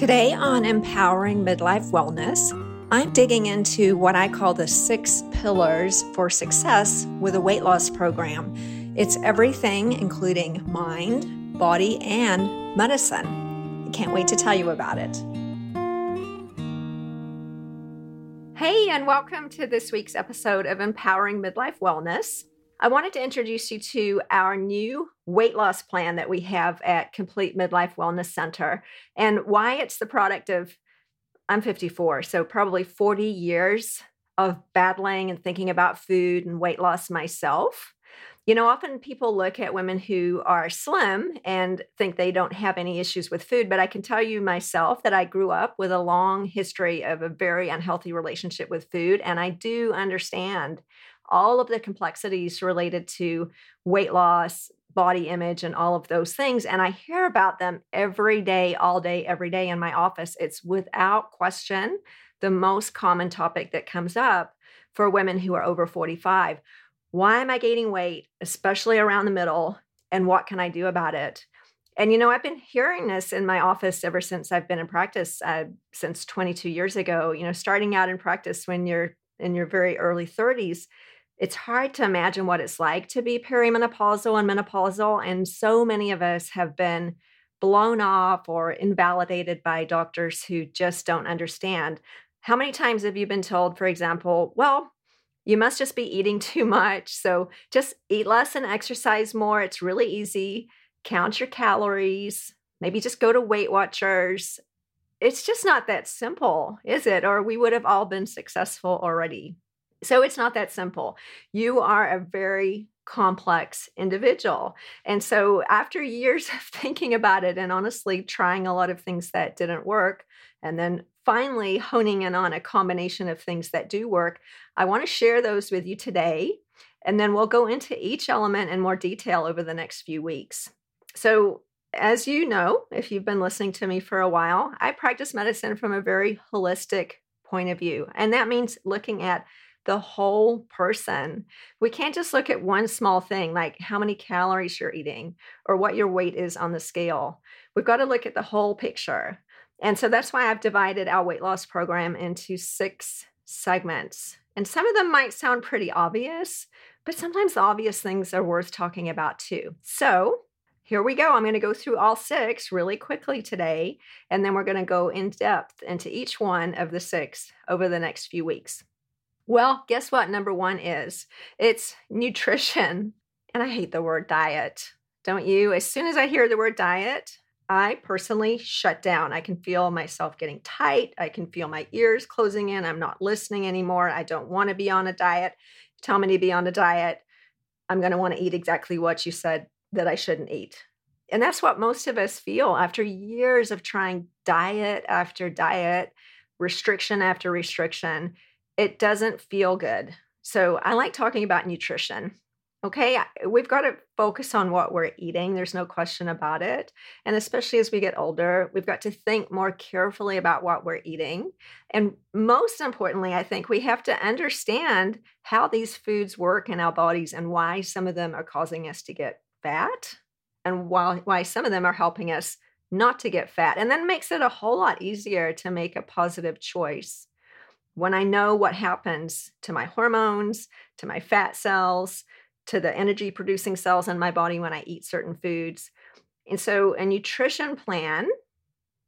Today on Empowering Midlife Wellness, I'm digging into what I call the six pillars for success with a weight loss program. It's everything, including mind, body, and medicine. I can't wait to tell you about it. Hey, and welcome to this week's episode of Empowering Midlife Wellness. I wanted to introduce you to our new weight loss plan that we have at Complete Midlife Wellness Center and why it's the product of, I'm 54, so probably 40 years of battling and thinking about food and weight loss myself. You know, often people look at women who are slim and think they don't have any issues with food, but I can tell you myself that I grew up with a long history of a very unhealthy relationship with food, and I do understand all of the complexities related to weight loss, body image, and all of those things. And I hear about them every day, all day, every day in my office. It's without question the most common topic that comes up for women who are over 45. Why am I gaining weight, especially around the middle? And what can I do about it? And you know, I've been hearing this in my office ever since I've been in practice, uh, since 22 years ago. You know, starting out in practice when you're in your very early 30s, it's hard to imagine what it's like to be perimenopausal and menopausal. And so many of us have been blown off or invalidated by doctors who just don't understand. How many times have you been told, for example, well, you must just be eating too much. So just eat less and exercise more. It's really easy. Count your calories. Maybe just go to Weight Watchers. It's just not that simple, is it? Or we would have all been successful already. So it's not that simple. You are a very complex individual. And so after years of thinking about it and honestly trying a lot of things that didn't work, and then finally honing in on a combination of things that do work, I want to share those with you today. And then we'll go into each element in more detail over the next few weeks. So, as you know, if you've been listening to me for a while, I practice medicine from a very holistic point of view. And that means looking at the whole person. We can't just look at one small thing like how many calories you're eating or what your weight is on the scale. We've got to look at the whole picture. And so that's why I've divided our weight loss program into six segments. And some of them might sound pretty obvious, but sometimes the obvious things are worth talking about too. So here we go. I'm going to go through all six really quickly today, and then we're going to go in depth into each one of the six over the next few weeks. Well, guess what? Number one is it's nutrition. And I hate the word diet, don't you? As soon as I hear the word diet, I personally shut down. I can feel myself getting tight. I can feel my ears closing in. I'm not listening anymore. I don't want to be on a diet. Tell me to be on a diet. I'm going to want to eat exactly what you said that I shouldn't eat. And that's what most of us feel after years of trying diet after diet, restriction after restriction it doesn't feel good. So I like talking about nutrition. Okay, we've got to focus on what we're eating. There's no question about it. And especially as we get older, we've got to think more carefully about what we're eating. And most importantly, I think we have to understand how these foods work in our bodies and why some of them are causing us to get fat and why, why some of them are helping us not to get fat. And then makes it a whole lot easier to make a positive choice when I know what happens to my hormones, to my fat cells, to the energy producing cells in my body when I eat certain foods. And so, a nutrition plan,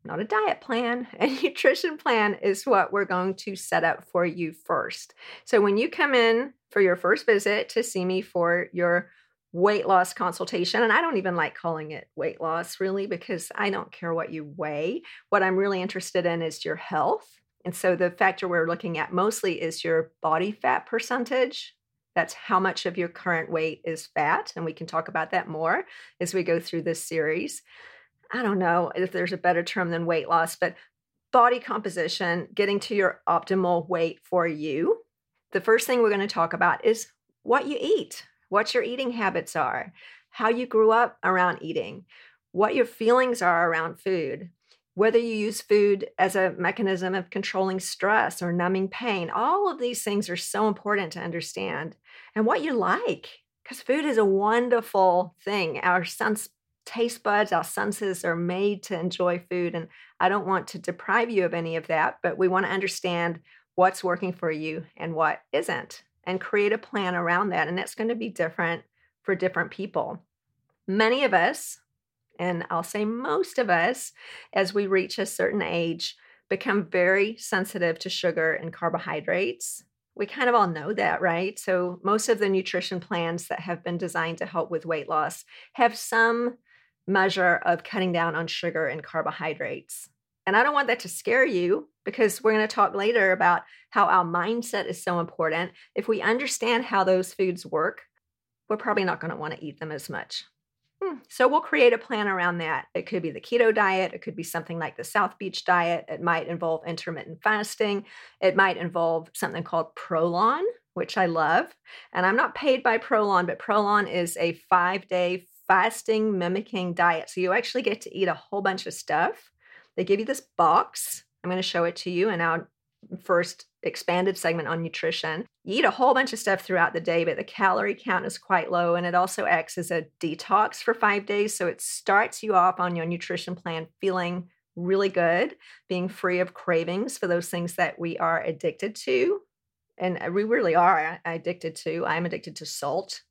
not a diet plan, a nutrition plan is what we're going to set up for you first. So, when you come in for your first visit to see me for your weight loss consultation, and I don't even like calling it weight loss really because I don't care what you weigh. What I'm really interested in is your health and so the factor we're looking at mostly is your body fat percentage. That's how much of your current weight is fat. And we can talk about that more as we go through this series. I don't know if there's a better term than weight loss, but body composition, getting to your optimal weight for you. The first thing we're going to talk about is what you eat, what your eating habits are, how you grew up around eating, what your feelings are around food, whether you use food as a mechanism of controlling stress or numbing pain, all of these things are so important to understand. And what you like, because food is a wonderful thing. Our sense taste buds, our senses are made to enjoy food. And I don't want to deprive you of any of that, but we want to understand what's working for you and what isn't and create a plan around that. And it's going to be different for different people. Many of us, and I'll say most of us, as we reach a certain age, become very sensitive to sugar and carbohydrates. We kind of all know that, right? So, most of the nutrition plans that have been designed to help with weight loss have some measure of cutting down on sugar and carbohydrates. And I don't want that to scare you because we're going to talk later about how our mindset is so important. If we understand how those foods work, we're probably not going to want to eat them as much. Hmm, so we'll create a plan around that. It could be the keto diet, it could be something like the South Beach diet, it might involve intermittent fasting, it might involve something called Prolon, which I love. And I'm not paid by Prolon, but Prolon is a 5-day fasting mimicking diet. So you actually get to eat a whole bunch of stuff. They give you this box. I'm going to show it to you in our first expanded segment on nutrition. You eat a whole bunch of stuff throughout the day, but the calorie count is quite low. And it also acts as a detox for five days. So it starts you off on your nutrition plan feeling really good, being free of cravings for those things that we are addicted to. And uh, we really are addicted to. I'm addicted to salt.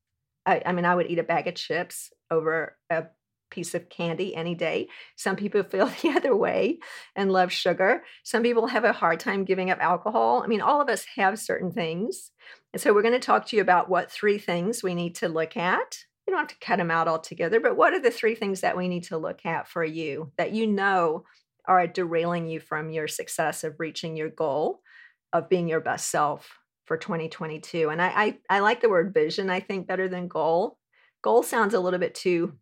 I, I mean, I would eat a bag of chips over a piece of candy any day. Some people feel the other way and love sugar. Some people have a hard time giving up alcohol. I mean, all of us have certain things. And so we're going to talk to you about what three things we need to look at. You don't have to cut them out altogether, but what are the three things that we need to look at for you that you know are derailing you from your success of reaching your goal of being your best self for 2022? And I, I, I like the word vision, I think, better than goal Goal sounds a little bit too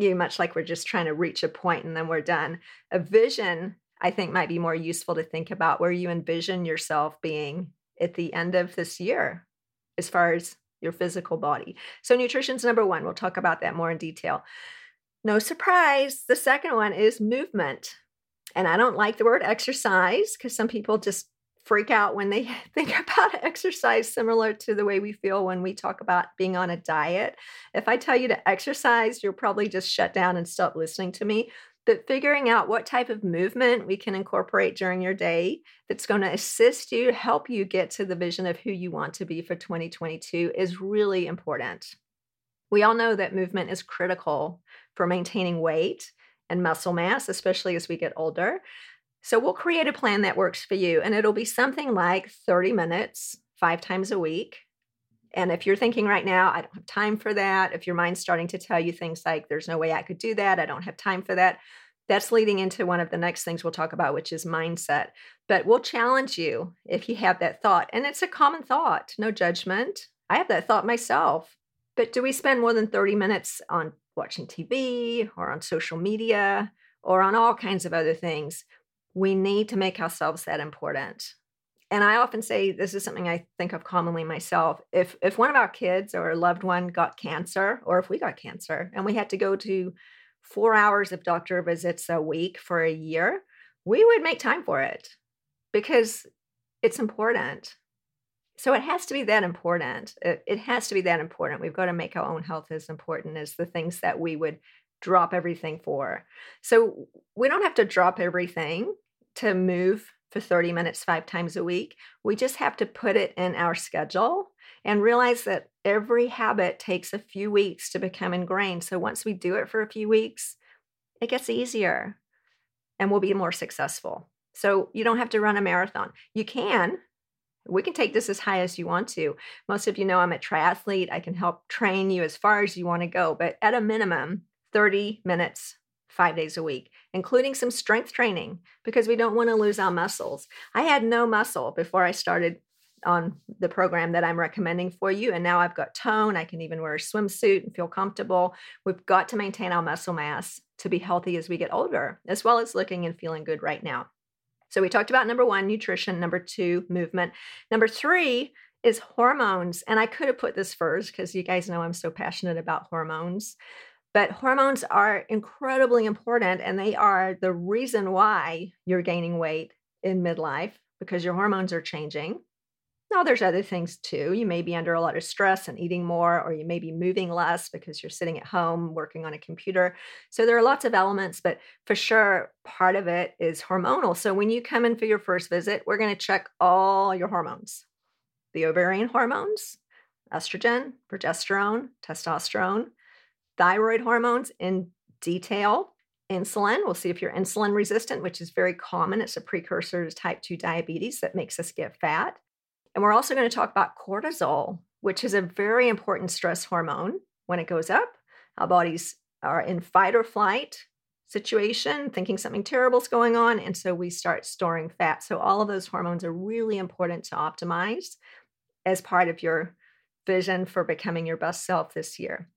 you much like we're just trying to reach a point and then we're done. A vision, I think, might be more useful to think about where you envision yourself being at the end of this year as far as your physical body. So, nutrition's number one. We'll talk about that more in detail. No surprise, the second one is movement. And I don't like the word exercise because some people just freak out when they think about exercise, similar to the way we feel when we talk about being on a diet. If I tell you to exercise, you'll probably just shut down and stop listening to me. But figuring out what type of movement we can incorporate during your day that's going to assist you, help you get to the vision of who you want to be for 2022 is really important. We all know that movement is critical for maintaining weight and muscle mass, especially as we get older. So we'll create a plan that works for you, and it'll be something like 30 minutes, five times a week. And if you're thinking right now, I don't have time for that, if your mind's starting to tell you things like, there's no way I could do that, I don't have time for that, that's leading into one of the next things we'll talk about, which is mindset. But we'll challenge you if you have that thought. And it's a common thought, no judgment. I have that thought myself. But do we spend more than 30 minutes on watching TV or on social media or on all kinds of other things? We need to make ourselves that important. And I often say this is something I think of commonly myself. If if one of our kids or a loved one got cancer, or if we got cancer and we had to go to four hours of doctor visits a week for a year, we would make time for it because it's important. So it has to be that important. It, it has to be that important. We've got to make our own health as important as the things that we would drop everything for. So we don't have to drop everything to move for 30 minutes five times a week. We just have to put it in our schedule and realize that every habit takes a few weeks to become ingrained. So once we do it for a few weeks, it gets easier and we'll be more successful. So you don't have to run a marathon. You can. We can take this as high as you want to. Most of you know I'm a triathlete. I can help train you as far as you want to go, but at a minimum, 30 minutes five days a week, including some strength training because we don't want to lose our muscles. I had no muscle before I started on the program that I'm recommending for you. And now I've got tone. I can even wear a swimsuit and feel comfortable. We've got to maintain our muscle mass to be healthy as we get older, as well as looking and feeling good right now. So we talked about number one, nutrition, number two, movement. Number three is hormones. And I could have put this first because you guys know I'm so passionate about hormones. But hormones are incredibly important and they are the reason why you're gaining weight in midlife because your hormones are changing. Now, there's other things too. You may be under a lot of stress and eating more, or you may be moving less because you're sitting at home working on a computer. So, there are lots of elements, but for sure, part of it is hormonal. So, when you come in for your first visit, we're going to check all your hormones the ovarian hormones, estrogen, progesterone, testosterone, thyroid hormones in detail, insulin. We'll see if you're insulin resistant, which is very common. It's a precursor to type 2 diabetes that makes us get fat. And we're also going to talk about cortisol, which is a very important stress hormone. When it goes up, our bodies are in fight or flight situation, thinking something terrible is going on. And so we start storing fat. So all of those hormones are really important to optimize as part of your vision for becoming your best self this year.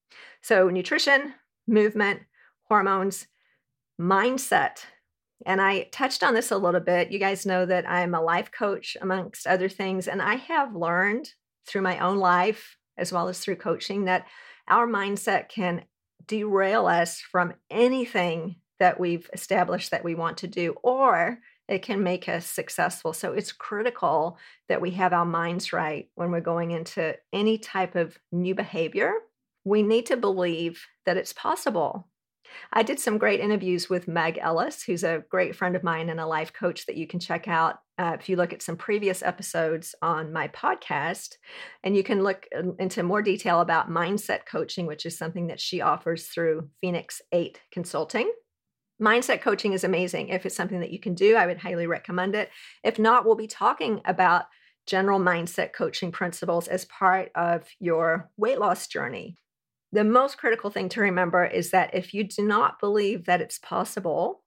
So, nutrition, movement, hormones, mindset. And I touched on this a little bit. You guys know that I'm a life coach, amongst other things. And I have learned through my own life, as well as through coaching, that our mindset can derail us from anything that we've established that we want to do, or it can make us successful. So it's critical that we have our minds right when we're going into any type of new behavior. We need to believe that it's possible. I did some great interviews with Meg Ellis, who's a great friend of mine and a life coach that you can check out uh, if you look at some previous episodes on my podcast. And you can look into more detail about mindset coaching, which is something that she offers through Phoenix 8 Consulting. Mindset coaching is amazing. If it's something that you can do, I would highly recommend it. If not, we'll be talking about general mindset coaching principles as part of your weight loss journey. The most critical thing to remember is that if you do not believe that it's possible,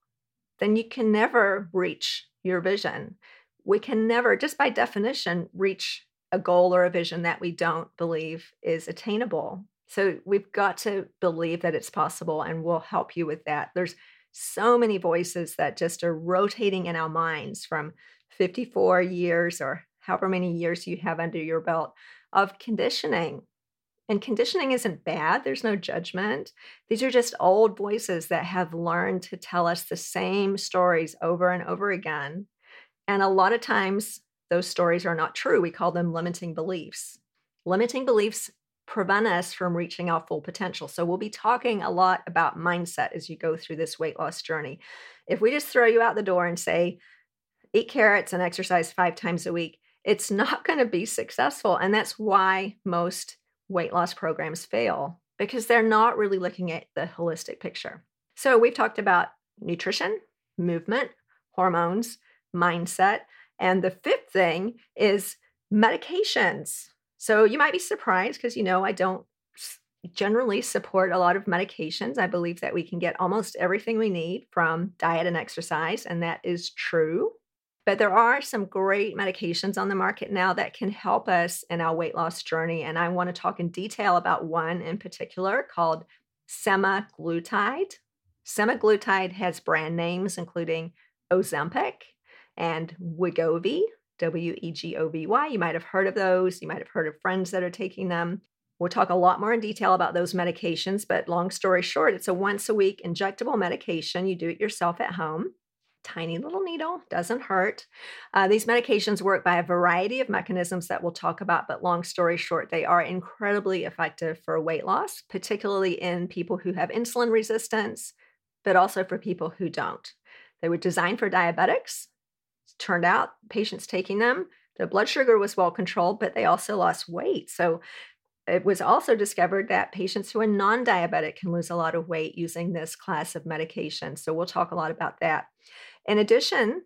then you can never reach your vision. We can never, just by definition, reach a goal or a vision that we don't believe is attainable. So we've got to believe that it's possible, and we'll help you with that. There's so many voices that just are rotating in our minds from 54 years or however many years you have under your belt of conditioning. And conditioning isn't bad, there's no judgment. These are just old voices that have learned to tell us the same stories over and over again. And a lot of times, those stories are not true. We call them limiting beliefs. Limiting beliefs prevent us from reaching our full potential. So, we'll be talking a lot about mindset as you go through this weight loss journey. If we just throw you out the door and say, eat carrots and exercise five times a week, it's not going to be successful. And that's why most weight loss programs fail because they're not really looking at the holistic picture. So, we've talked about nutrition, movement, hormones, mindset. And the fifth thing is medications. So you might be surprised because, you know, I don't generally support a lot of medications. I believe that we can get almost everything we need from diet and exercise, and that is true. But there are some great medications on the market now that can help us in our weight loss journey. And I want to talk in detail about one in particular called semaglutide. Semaglutide has brand names including Ozempic and Wegovy. W E G O V Y. You might have heard of those. You might have heard of friends that are taking them. We'll talk a lot more in detail about those medications, but long story short, it's a once a week injectable medication. You do it yourself at home. Tiny little needle, doesn't hurt. Uh, these medications work by a variety of mechanisms that we'll talk about, but long story short, they are incredibly effective for weight loss, particularly in people who have insulin resistance, but also for people who don't. They were designed for diabetics, turned out patients taking them, the blood sugar was well controlled, but they also lost weight. So it was also discovered that patients who are non diabetic can lose a lot of weight using this class of medication. So we'll talk a lot about that. In addition,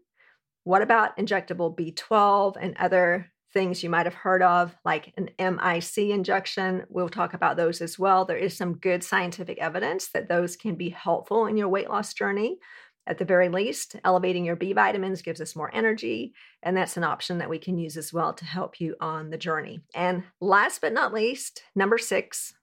what about injectable B12 and other things you might have heard of, like an MIC injection? We'll talk about those as well. There is some good scientific evidence that those can be helpful in your weight loss journey. At the very least, elevating your B vitamins gives us more energy, and that's an option that we can use as well to help you on the journey. And last but not least, number six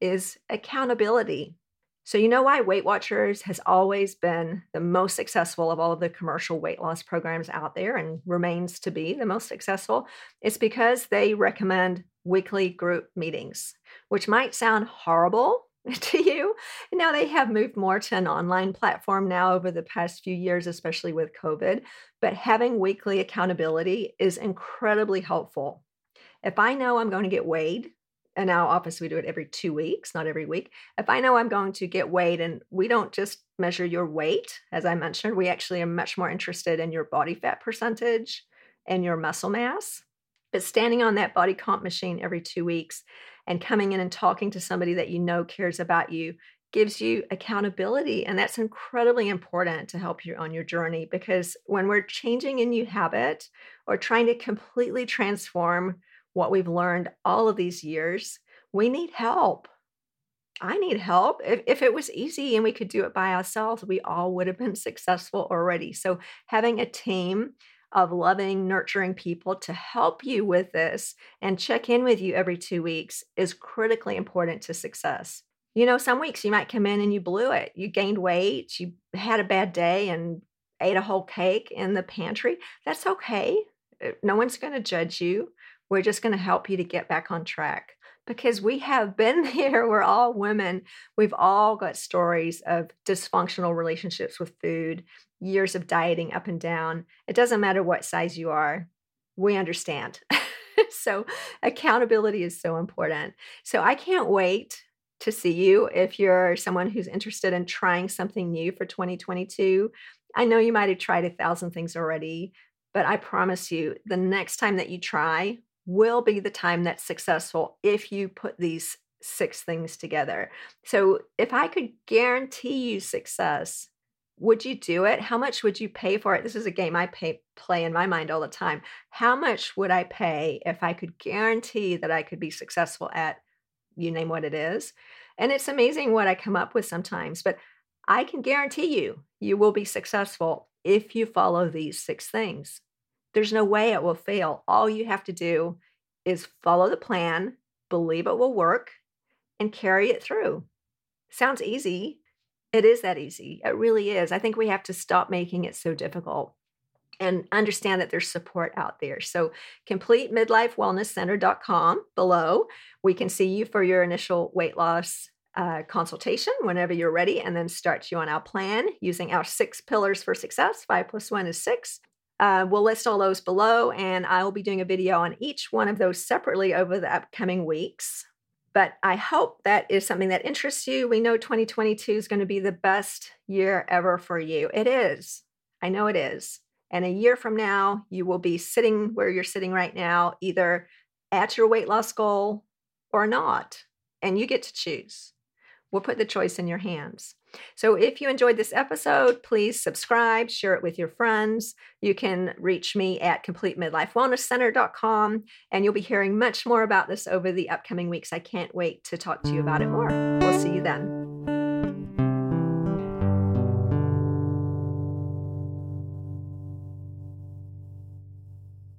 is accountability. So, you know why Weight Watchers has always been the most successful of all of the commercial weight loss programs out there and remains to be the most successful? It's because they recommend weekly group meetings, which might sound horrible to you. now they have moved more to an online platform now over the past few years, especially with COVID. But having weekly accountability is incredibly helpful If I know I'm going to get weighed, in our office we do it every two weeks, not every week. If I know I'm going to get weighed, and we don't just measure your weight, as I mentioned, we actually are much more interested in your body fat percentage and your muscle mass. But standing on that body comp machine every two weeks and coming in and talking to somebody that you know cares about you gives you accountability. And that's incredibly important to help you on your journey because when we're changing a new habit or trying to completely transform what we've learned all of these years, we need help. I need help. If, if it was easy and we could do it by ourselves, we all would have been successful already. So, having a team of loving, nurturing people to help you with this and check in with you every two weeks is critically important to success. You know, some weeks you might come in and you blew it. You gained weight, you had a bad day and ate a whole cake in the pantry. That's okay. Uh, no one's going to judge you. We're just going to help you to get back on track because we have been there. We're all women. We've all got stories of dysfunctional relationships with food, years of dieting up and down. It doesn't matter what size you are, we understand. so, accountability is so important. So, I can't wait to see you if you're someone who's interested in trying something new for 2022. I know you might have tried a thousand things already, but I promise you, the next time that you try will be the time that's successful if you put these six things together. So, if I could guarantee you success, would you do it? How much would you pay for it? This is a game I pay, play in my mind all the time. How much would I pay if I could guarantee that I could be successful at you name what it is. And it's amazing what I come up with sometimes, but I can guarantee you, you will be successful if you follow these six things. There's no way it will fail. All you have to do is follow the plan, believe it will work, and carry it through. Sounds easy. It is that easy. It really is. I think we have to stop making it so difficult and understand that there's support out there. So, completemidlifewellnesscenter.com below, we can see you for your initial weight loss uh, consultation whenever you're ready, and then start you on our plan using our six pillars for success. Five plus one is six. Uh, we'll list all those below, and I will be doing a video on each one of those separately over the upcoming weeks. But I hope that is something that interests you. We know 2022 is going to be the best year ever for you. It is. I know it is. And a year from now, you will be sitting where you're sitting right now, either at your weight loss goal or not. And you get to choose. We'll put the choice in your hands. So if you enjoyed this episode, please subscribe, share it with your friends. You can reach me at completemidlifewellnesscenter.com, and you'll be hearing much more about this over the upcoming weeks. I can't wait to talk to you about it more. We'll see you then.